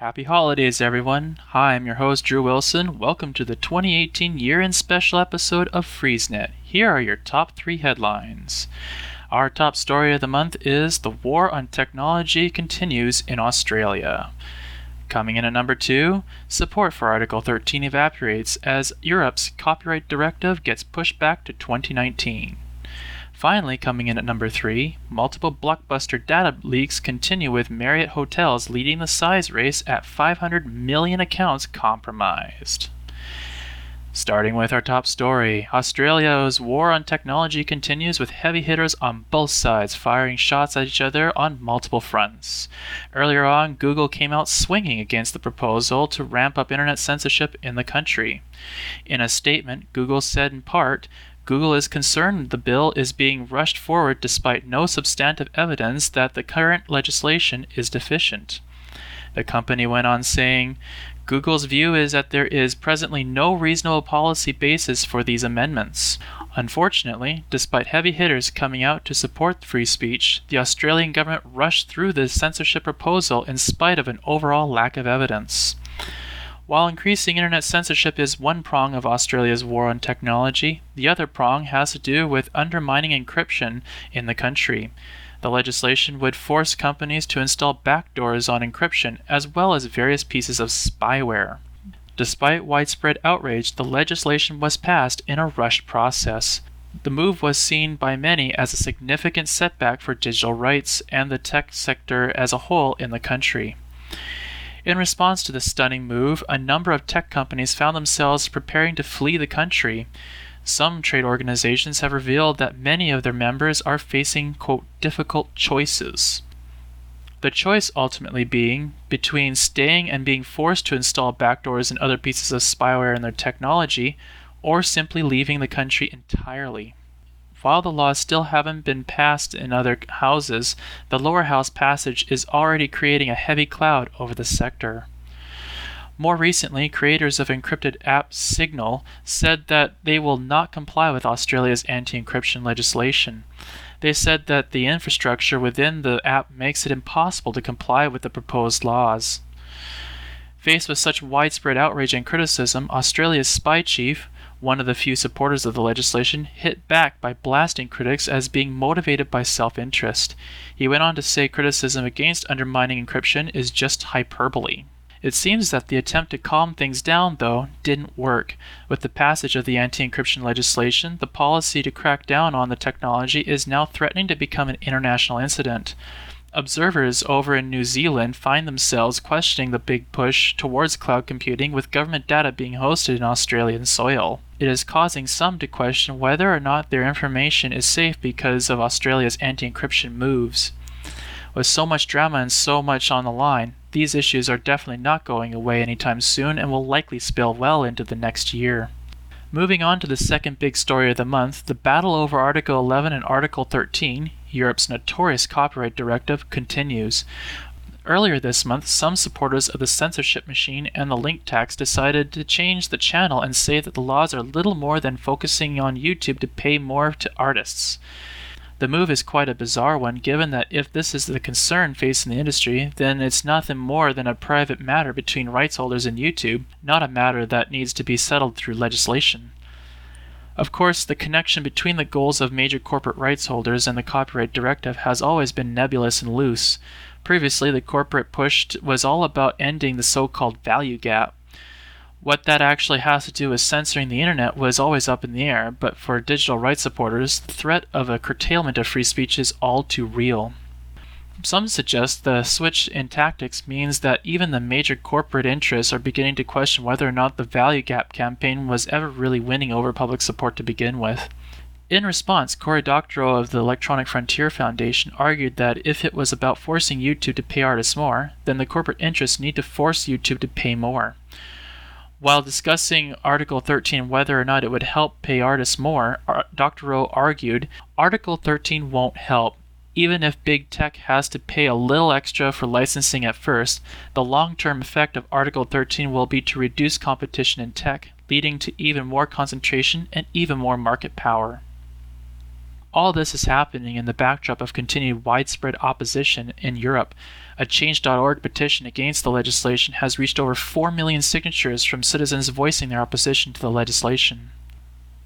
Happy holidays, everyone. Hi, I'm your host, Drew Wilson. Welcome to the 2018 year end special episode of FreezeNet. Here are your top three headlines. Our top story of the month is The War on Technology Continues in Australia. Coming in at number two, support for Article 13 evaporates as Europe's copyright directive gets pushed back to 2019. Finally, coming in at number 3, multiple blockbuster data leaks continue with Marriott Hotels leading the size race at 500 million accounts compromised. Starting with our top story, Australia's war on technology continues with heavy hitters on both sides firing shots at each other on multiple fronts. Earlier on, Google came out swinging against the proposal to ramp up internet censorship in the country. In a statement, Google said in part, Google is concerned the bill is being rushed forward despite no substantive evidence that the current legislation is deficient. The company went on saying, Google's view is that there is presently no reasonable policy basis for these amendments. Unfortunately, despite heavy hitters coming out to support free speech, the Australian government rushed through the censorship proposal in spite of an overall lack of evidence. While increasing internet censorship is one prong of Australia's war on technology, the other prong has to do with undermining encryption in the country. The legislation would force companies to install backdoors on encryption as well as various pieces of spyware. Despite widespread outrage, the legislation was passed in a rushed process. The move was seen by many as a significant setback for digital rights and the tech sector as a whole in the country. In response to the stunning move, a number of tech companies found themselves preparing to flee the country. Some trade organizations have revealed that many of their members are facing, quote, difficult choices. The choice ultimately being between staying and being forced to install backdoors and other pieces of spyware in their technology, or simply leaving the country entirely. While the laws still haven't been passed in other houses, the lower house passage is already creating a heavy cloud over the sector. More recently, creators of encrypted app Signal said that they will not comply with Australia's anti encryption legislation. They said that the infrastructure within the app makes it impossible to comply with the proposed laws. Faced with such widespread outrage and criticism, Australia's spy chief, one of the few supporters of the legislation, hit back by blasting critics as being motivated by self interest. He went on to say criticism against undermining encryption is just hyperbole. It seems that the attempt to calm things down, though, didn't work. With the passage of the anti encryption legislation, the policy to crack down on the technology is now threatening to become an international incident. Observers over in New Zealand find themselves questioning the big push towards cloud computing with government data being hosted in Australian soil. It is causing some to question whether or not their information is safe because of Australia's anti encryption moves. With so much drama and so much on the line, these issues are definitely not going away anytime soon and will likely spill well into the next year. Moving on to the second big story of the month, the battle over Article 11 and Article 13, Europe's notorious copyright directive, continues. Earlier this month, some supporters of the censorship machine and the link tax decided to change the channel and say that the laws are little more than focusing on YouTube to pay more to artists. The move is quite a bizarre one, given that if this is the concern facing the industry, then it's nothing more than a private matter between rights holders and YouTube, not a matter that needs to be settled through legislation. Of course, the connection between the goals of major corporate rights holders and the copyright directive has always been nebulous and loose. Previously, the corporate push was all about ending the so called value gap. What that actually has to do with censoring the internet was always up in the air, but for digital rights supporters, the threat of a curtailment of free speech is all too real. Some suggest the switch in tactics means that even the major corporate interests are beginning to question whether or not the Value Gap campaign was ever really winning over public support to begin with. In response, Cory Doctorow of the Electronic Frontier Foundation argued that if it was about forcing YouTube to pay artists more, then the corporate interests need to force YouTube to pay more. While discussing Article 13 whether or not it would help pay artists more, Doctorow argued Article 13 won't help even if big tech has to pay a little extra for licensing at first, the long term effect of Article 13 will be to reduce competition in tech, leading to even more concentration and even more market power. All this is happening in the backdrop of continued widespread opposition in Europe. A Change.org petition against the legislation has reached over 4 million signatures from citizens voicing their opposition to the legislation.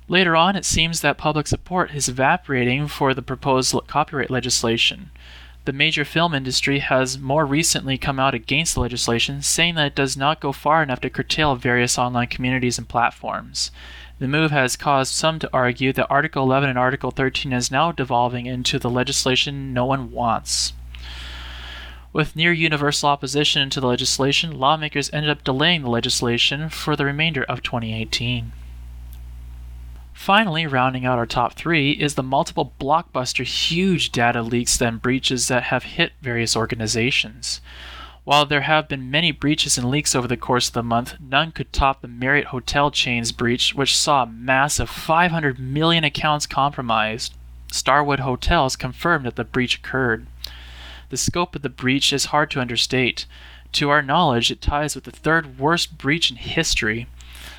Later on, it seems that public support is evaporating for the proposed copyright legislation. The major film industry has more recently come out against the legislation, saying that it does not go far enough to curtail various online communities and platforms. The move has caused some to argue that Article 11 and Article 13 is now devolving into the legislation no one wants. With near universal opposition to the legislation, lawmakers ended up delaying the legislation for the remainder of 2018. Finally, rounding out our top three is the multiple blockbuster huge data leaks and breaches that have hit various organizations. While there have been many breaches and leaks over the course of the month, none could top the Marriott hotel chain's breach, which saw a massive 500 million accounts compromised. Starwood Hotels confirmed that the breach occurred. The scope of the breach is hard to understate. To our knowledge, it ties with the third worst breach in history.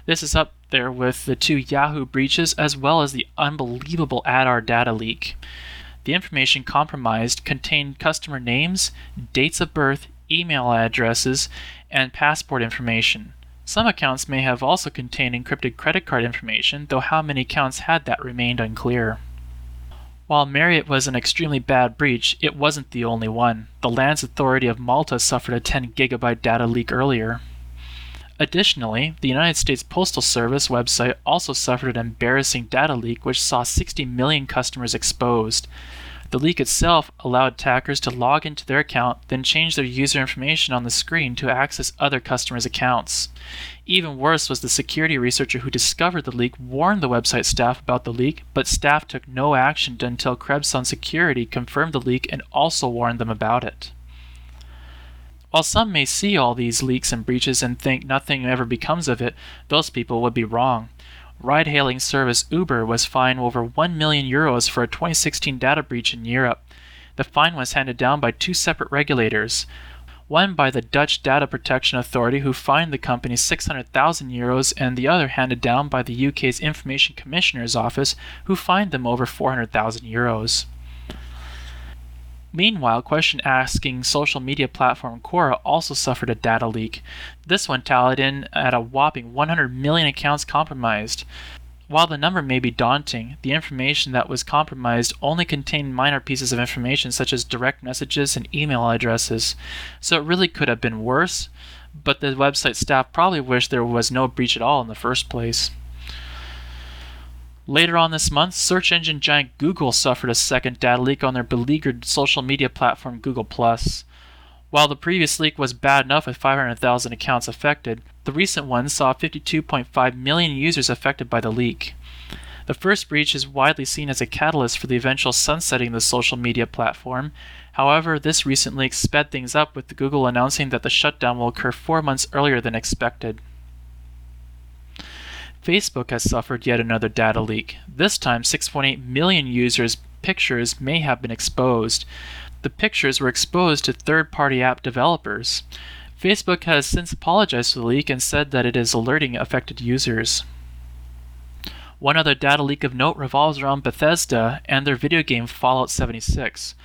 This is up there with the two Yahoo breaches as well as the unbelievable Aadhaar data leak. The information compromised contained customer names, dates of birth, email addresses, and passport information. Some accounts may have also contained encrypted credit card information, though how many accounts had that remained unclear. While Marriott was an extremely bad breach, it wasn't the only one. The Lands Authority of Malta suffered a 10 gigabyte data leak earlier. Additionally, the United States Postal Service website also suffered an embarrassing data leak which saw 60 million customers exposed. The leak itself allowed attackers to log into their account, then change their user information on the screen to access other customers' accounts. Even worse was the security researcher who discovered the leak warned the website staff about the leak, but staff took no action until Krebs on Security confirmed the leak and also warned them about it. While some may see all these leaks and breaches and think nothing ever becomes of it, those people would be wrong ride hailing service Uber was fined over 1 million euros for a 2016 data breach in Europe. The fine was handed down by two separate regulators one by the Dutch Data Protection Authority, who fined the company 600,000 euros, and the other handed down by the UK's Information Commissioner's Office, who fined them over 400,000 euros. Meanwhile, question asking social media platform Quora also suffered a data leak. This one tallied in at a whopping 100 million accounts compromised. While the number may be daunting, the information that was compromised only contained minor pieces of information such as direct messages and email addresses, so it really could have been worse, but the website staff probably wished there was no breach at all in the first place. Later on this month, search engine giant Google suffered a second data leak on their beleaguered social media platform Google+. While the previous leak was bad enough with 500,000 accounts affected, the recent one saw 52.5 million users affected by the leak. The first breach is widely seen as a catalyst for the eventual sunsetting of the social media platform. However, this recent leak sped things up with Google announcing that the shutdown will occur four months earlier than expected. Facebook has suffered yet another data leak. This time, 6.8 million users' pictures may have been exposed. The pictures were exposed to third party app developers. Facebook has since apologized for the leak and said that it is alerting affected users. One other data leak of note revolves around Bethesda and their video game Fallout 76.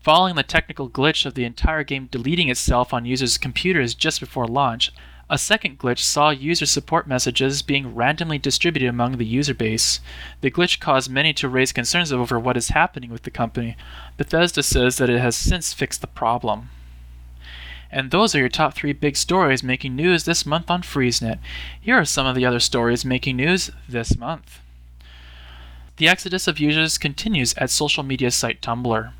Following the technical glitch of the entire game deleting itself on users' computers just before launch, a second glitch saw user support messages being randomly distributed among the user base. The glitch caused many to raise concerns over what is happening with the company. Bethesda says that it has since fixed the problem. And those are your top three big stories making news this month on FreezeNet. Here are some of the other stories making news this month. The exodus of users continues at social media site Tumblr.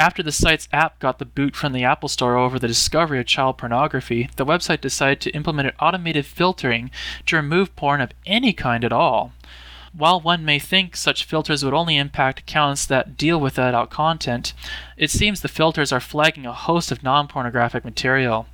After the site's app got the boot from the Apple Store over the discovery of child pornography, the website decided to implement an automated filtering to remove porn of any kind at all. While one may think such filters would only impact accounts that deal with adult content, it seems the filters are flagging a host of non pornographic material.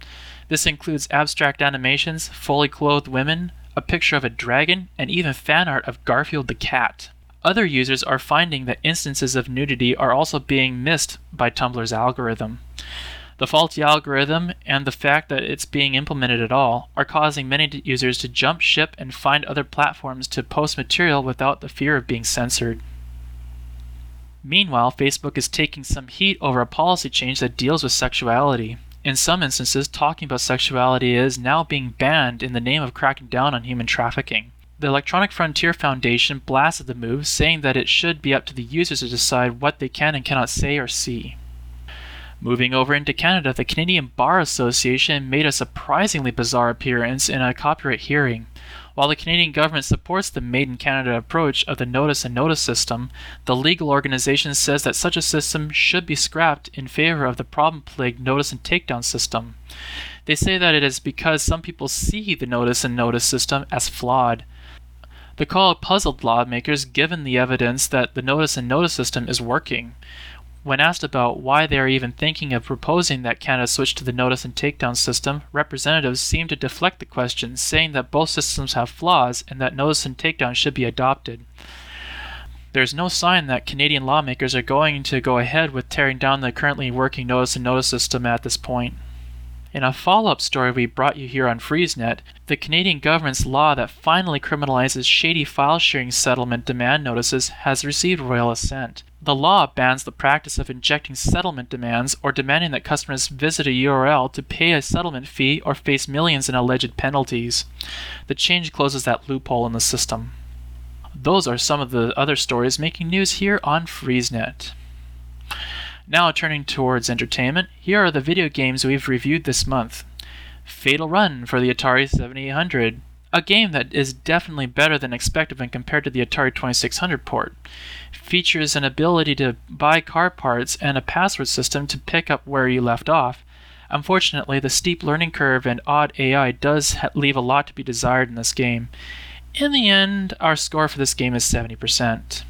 This includes abstract animations, fully clothed women, a picture of a dragon, and even fan art of Garfield the cat. Other users are finding that instances of nudity are also being missed by Tumblr's algorithm. The faulty algorithm and the fact that it's being implemented at all are causing many users to jump ship and find other platforms to post material without the fear of being censored. Meanwhile, Facebook is taking some heat over a policy change that deals with sexuality. In some instances, talking about sexuality is now being banned in the name of cracking down on human trafficking. The Electronic Frontier Foundation blasted the move, saying that it should be up to the users to decide what they can and cannot say or see. Moving over into Canada, the Canadian Bar Association made a surprisingly bizarre appearance in a copyright hearing. While the Canadian government supports the Made in Canada approach of the notice and notice system, the legal organization says that such a system should be scrapped in favor of the problem plagued notice and takedown system. They say that it is because some people see the notice and notice system as flawed. The call puzzled lawmakers given the evidence that the notice and notice system is working. When asked about why they are even thinking of proposing that Canada switch to the notice and takedown system, representatives seemed to deflect the question, saying that both systems have flaws and that notice and takedown should be adopted. There's no sign that Canadian lawmakers are going to go ahead with tearing down the currently working notice and notice system at this point. In a follow up story we brought you here on FreezeNet, the Canadian government's law that finally criminalizes shady file sharing settlement demand notices has received royal assent. The law bans the practice of injecting settlement demands or demanding that customers visit a URL to pay a settlement fee or face millions in alleged penalties. The change closes that loophole in the system. Those are some of the other stories making news here on FreezeNet. Now turning towards entertainment, here are the video games we've reviewed this month. Fatal Run for the Atari 7800, a game that is definitely better than expected when compared to the Atari 2600 port. Features an ability to buy car parts and a password system to pick up where you left off. Unfortunately, the steep learning curve and odd AI does leave a lot to be desired in this game. In the end, our score for this game is 70%.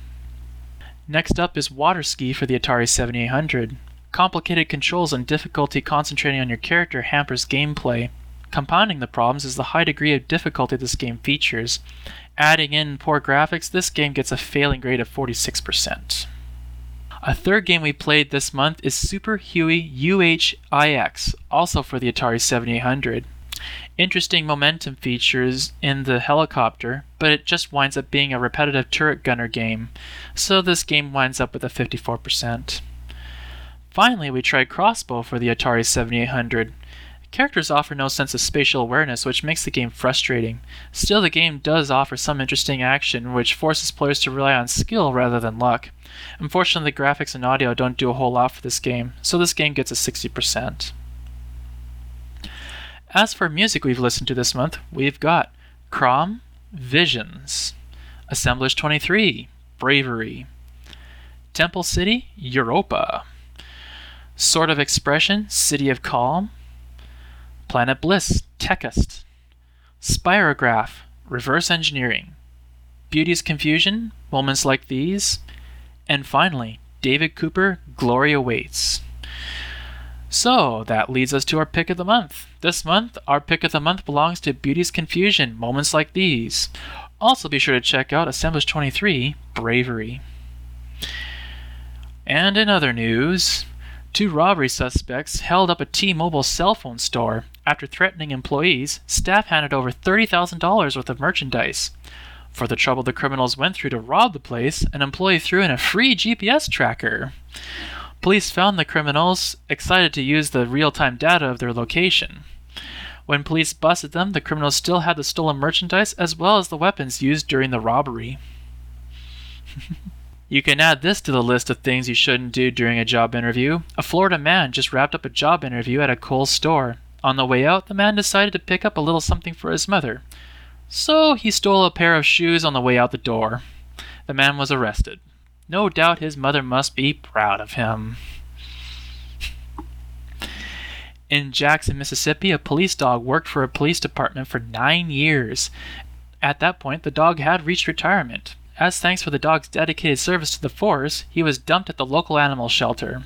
Next up is Water Ski for the Atari 7800. Complicated controls and difficulty concentrating on your character hampers gameplay. Compounding the problems is the high degree of difficulty this game features. Adding in poor graphics, this game gets a failing grade of 46%. A third game we played this month is Super Huey UHIX, also for the Atari 7800 interesting momentum features in the helicopter, but it just winds up being a repetitive turret gunner game, so this game winds up with a 54%. Finally, we tried Crossbow for the Atari 7800. Characters offer no sense of spatial awareness, which makes the game frustrating. Still, the game does offer some interesting action, which forces players to rely on skill rather than luck. Unfortunately, the graphics and audio don't do a whole lot for this game, so this game gets a 60%. As for music we've listened to this month, we've got Crom, Visions, Assemblage 23, Bravery, Temple City, Europa, Sort of Expression, City of Calm, Planet Bliss, Techist, Spirograph, Reverse Engineering, Beauty's Confusion, Moments Like These, and finally, David Cooper, Glory Awaits. So that leads us to our pick of the month. This month, our pick of the month belongs to Beauty's Confusion, Moments Like These. Also, be sure to check out Assemblage 23, Bravery. And in other news, two robbery suspects held up a T Mobile cell phone store. After threatening employees, staff handed over $30,000 worth of merchandise. For the trouble the criminals went through to rob the place, an employee threw in a free GPS tracker. Police found the criminals, excited to use the real time data of their location. When police busted them, the criminals still had the stolen merchandise as well as the weapons used during the robbery. you can add this to the list of things you shouldn't do during a job interview. A Florida man just wrapped up a job interview at a Kohl's store. On the way out, the man decided to pick up a little something for his mother. So he stole a pair of shoes on the way out the door. The man was arrested. No doubt his mother must be proud of him. In Jackson, Mississippi, a police dog worked for a police department for nine years. At that point, the dog had reached retirement. As thanks for the dog's dedicated service to the force, he was dumped at the local animal shelter.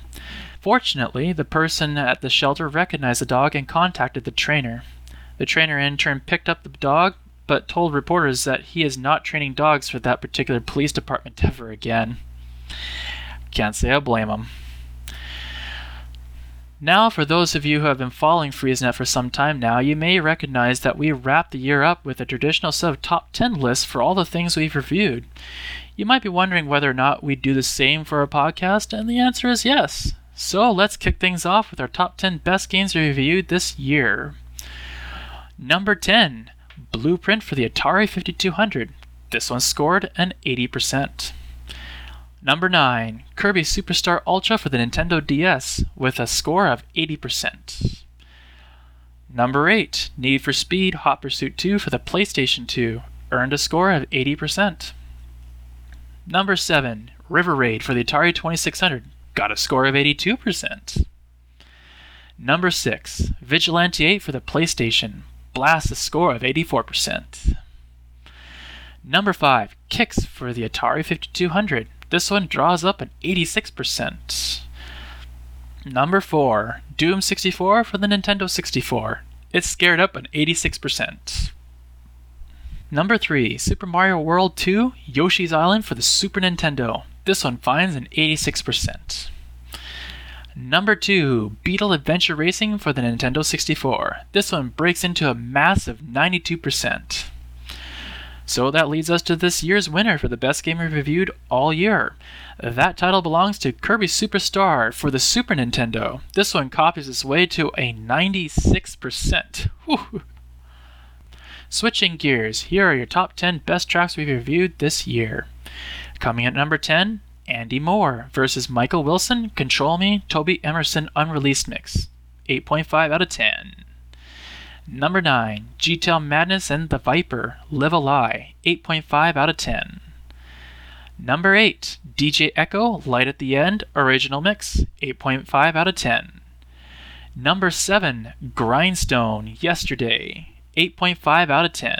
Fortunately, the person at the shelter recognized the dog and contacted the trainer. The trainer in turn picked up the dog, but told reporters that he is not training dogs for that particular police department ever again. Can't say I blame him. Now, for those of you who have been following FreezeNet for some time now, you may recognize that we wrap the year up with a traditional set of top 10 lists for all the things we've reviewed. You might be wondering whether or not we do the same for our podcast, and the answer is yes. So let's kick things off with our top 10 best games reviewed this year. Number 10, Blueprint for the Atari 5200. This one scored an 80%. Number 9, Kirby Superstar Ultra for the Nintendo DS with a score of 80%. Number 8, Need for Speed Hot Pursuit 2 for the PlayStation 2 earned a score of 80%. Number 7, River Raid for the Atari 2600 got a score of 82%. Number 6, Vigilante 8 for the PlayStation blasts a score of 84%. Number 5, Qix for the Atari 5200 this one draws up an 86%. Number 4, Doom 64 for the Nintendo 64. It's scared up an 86%. Number 3, Super Mario World 2 Yoshi's Island for the Super Nintendo. This one finds an 86%. Number 2, Beetle Adventure Racing for the Nintendo 64. This one breaks into a massive 92%. So that leads us to this year's winner for the best game we've reviewed all year. That title belongs to Kirby Superstar for the Super Nintendo. This one copies its way to a 96%. Whew. Switching gears, here are your top 10 best tracks we've reviewed this year. Coming at number 10, Andy Moore versus Michael Wilson, Control Me, Toby Emerson Unreleased Mix. 8.5 out of 10. Number 9, G-Tail Madness and the Viper, Live a Lie, 8.5 out of 10. Number 8, DJ Echo, Light at the End, Original Mix, 8.5 out of 10. Number 7, Grindstone, Yesterday, 8.5 out of 10.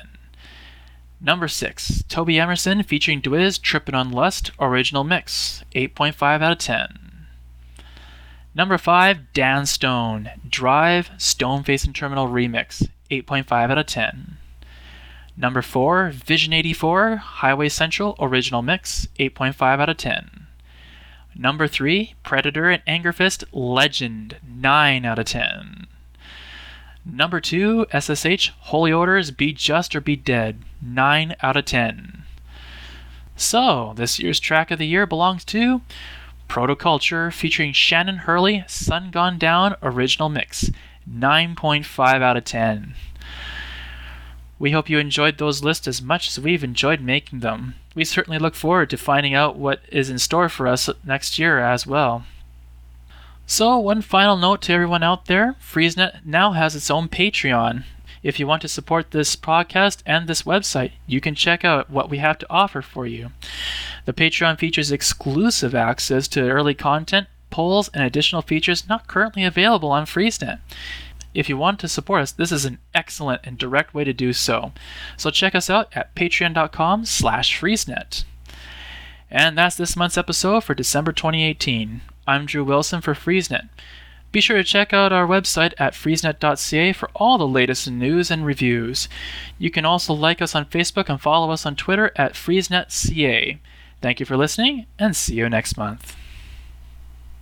Number 6, Toby Emerson featuring Dwiz, Trippin' on Lust, Original Mix, 8.5 out of 10. Number 5, Dan Stone, Drive, Stoneface and Terminal Remix, 8.5 out of 10. Number 4, Vision 84, Highway Central Original Mix, 8.5 out of 10. Number 3, Predator and Angerfist Legend, 9 out of 10. Number 2, SSH Holy Orders Be Just or Be Dead, 9 out of 10. So, this year's track of the year belongs to Protoculture featuring Shannon Hurley, Sun Gone Down original mix. 9.5 out of 10. We hope you enjoyed those lists as much as we've enjoyed making them. We certainly look forward to finding out what is in store for us next year as well. So, one final note to everyone out there FreezeNet now has its own Patreon. If you want to support this podcast and this website, you can check out what we have to offer for you. The Patreon features exclusive access to early content, polls, and additional features not currently available on FreezeNet. If you want to support us, this is an excellent and direct way to do so. So check us out at patreon.com slash freezenet. And that's this month's episode for December 2018. I'm Drew Wilson for FreezeNet. Be sure to check out our website at freezenet.ca for all the latest news and reviews. You can also like us on Facebook and follow us on Twitter at FreezeNetCA. Thank you for listening, and see you next month.